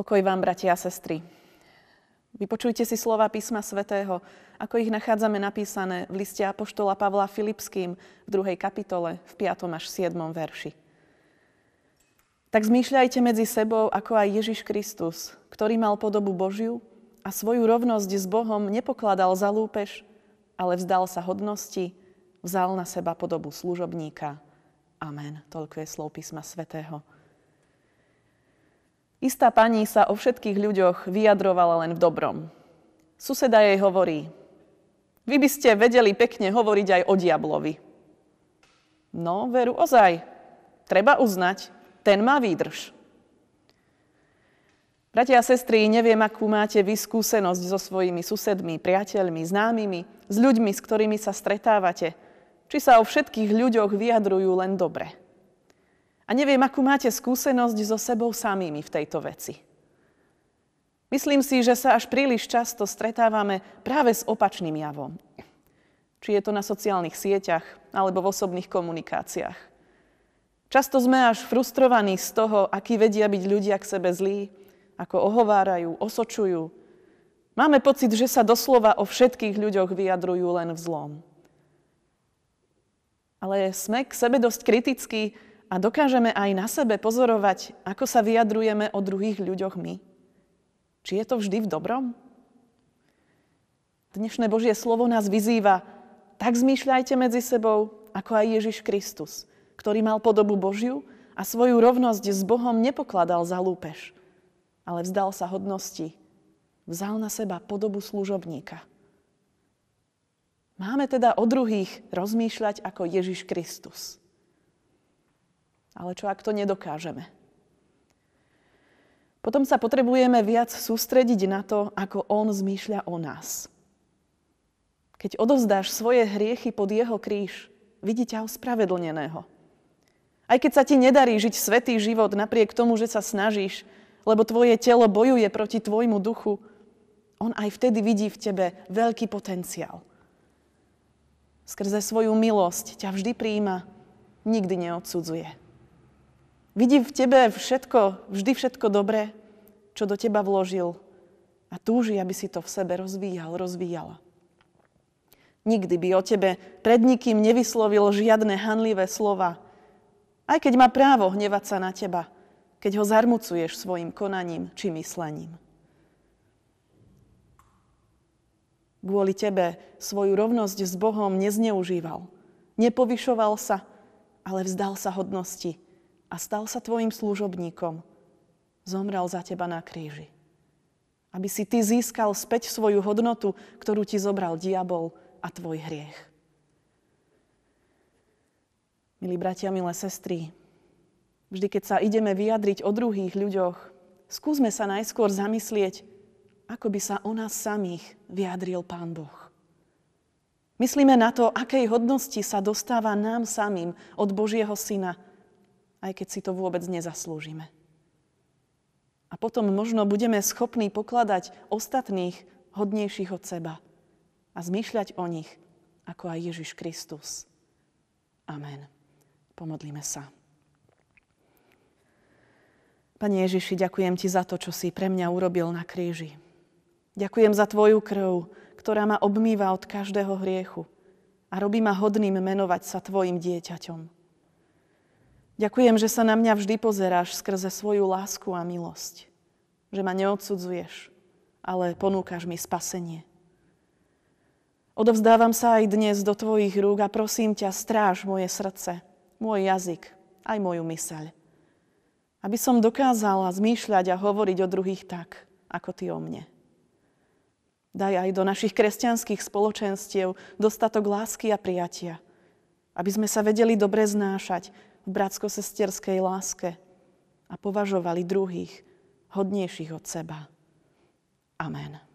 Pokoj vám, bratia a sestry. Vypočujte si slova písma svätého, ako ich nachádzame napísané v liste Apoštola Pavla Filipským v 2. kapitole v 5. až 7. verši. Tak zmýšľajte medzi sebou, ako aj Ježiš Kristus, ktorý mal podobu Božiu a svoju rovnosť s Bohom nepokladal za lúpež, ale vzdal sa hodnosti, vzal na seba podobu služobníka. Amen. Toľko je slov písma svätého. Istá pani sa o všetkých ľuďoch vyjadrovala len v dobrom. Suseda jej hovorí, vy by ste vedeli pekne hovoriť aj o diablovi. No, veru, ozaj. Treba uznať, ten má výdrž. Bratia a sestry, neviem, akú máte vy skúsenosť so svojimi susedmi, priateľmi, známymi, s ľuďmi, s ktorými sa stretávate. Či sa o všetkých ľuďoch vyjadrujú len dobre. A neviem, akú máte skúsenosť so sebou samými v tejto veci. Myslím si, že sa až príliš často stretávame práve s opačným javom. Či je to na sociálnych sieťach alebo v osobných komunikáciách. Často sme až frustrovaní z toho, aký vedia byť ľudia k sebe zlí, ako ohovárajú, osočujú. Máme pocit, že sa doslova o všetkých ľuďoch vyjadrujú len v zlom. Ale sme k sebe dosť kritickí a dokážeme aj na sebe pozorovať, ako sa vyjadrujeme o druhých ľuďoch my? Či je to vždy v dobrom? Dnešné Božie slovo nás vyzýva, tak zmýšľajte medzi sebou, ako aj Ježiš Kristus, ktorý mal podobu Božiu a svoju rovnosť s Bohom nepokladal za lúpež, ale vzdal sa hodnosti, vzal na seba podobu služobníka. Máme teda o druhých rozmýšľať ako Ježiš Kristus. Ale čo ak to nedokážeme? Potom sa potrebujeme viac sústrediť na to, ako On zmýšľa o nás. Keď odovzdáš svoje hriechy pod Jeho kríž, vidí ťa ospravedlneného. Aj keď sa ti nedarí žiť svetý život napriek tomu, že sa snažíš, lebo tvoje telo bojuje proti tvojmu duchu, on aj vtedy vidí v tebe veľký potenciál. Skrze svoju milosť ťa vždy príjima, nikdy neodsudzuje. Vidí v tebe všetko, vždy všetko dobré, čo do teba vložil a túži, aby si to v sebe rozvíjal, rozvíjala. Nikdy by o tebe pred nikým nevyslovil žiadne hanlivé slova, aj keď má právo hnevať sa na teba, keď ho zarmucuješ svojim konaním či myslením. Kvôli tebe svoju rovnosť s Bohom nezneužíval. Nepovyšoval sa, ale vzdal sa hodnosti a stal sa tvojim služobníkom. Zomrel za teba na kríži. Aby si ty získal späť svoju hodnotu, ktorú ti zobral diabol a tvoj hriech. Milí bratia, milé sestry, vždy keď sa ideme vyjadriť o druhých ľuďoch, skúsme sa najskôr zamyslieť, ako by sa o nás samých vyjadril Pán Boh. Myslíme na to, akej hodnosti sa dostáva nám samým od Božieho Syna – aj keď si to vôbec nezaslúžime. A potom možno budeme schopní pokladať ostatných hodnejších od seba a zmýšľať o nich ako aj Ježiš Kristus. Amen. Pomodlíme sa. Pane Ježiši, ďakujem Ti za to, čo si pre mňa urobil na kríži. Ďakujem za Tvoju krv, ktorá ma obmýva od každého hriechu a robí ma hodným menovať sa Tvojim dieťaťom. Ďakujem, že sa na mňa vždy pozeráš skrze svoju lásku a milosť. Že ma neodsudzuješ, ale ponúkaš mi spasenie. Odovzdávam sa aj dnes do tvojich rúk a prosím ťa, stráž moje srdce, môj jazyk, aj moju myseľ. Aby som dokázala zmýšľať a hovoriť o druhých tak, ako ty o mne. Daj aj do našich kresťanských spoločenstiev dostatok lásky a prijatia, aby sme sa vedeli dobre znášať, v bratsko-sesterskej láske a považovali druhých hodnejších od seba. Amen.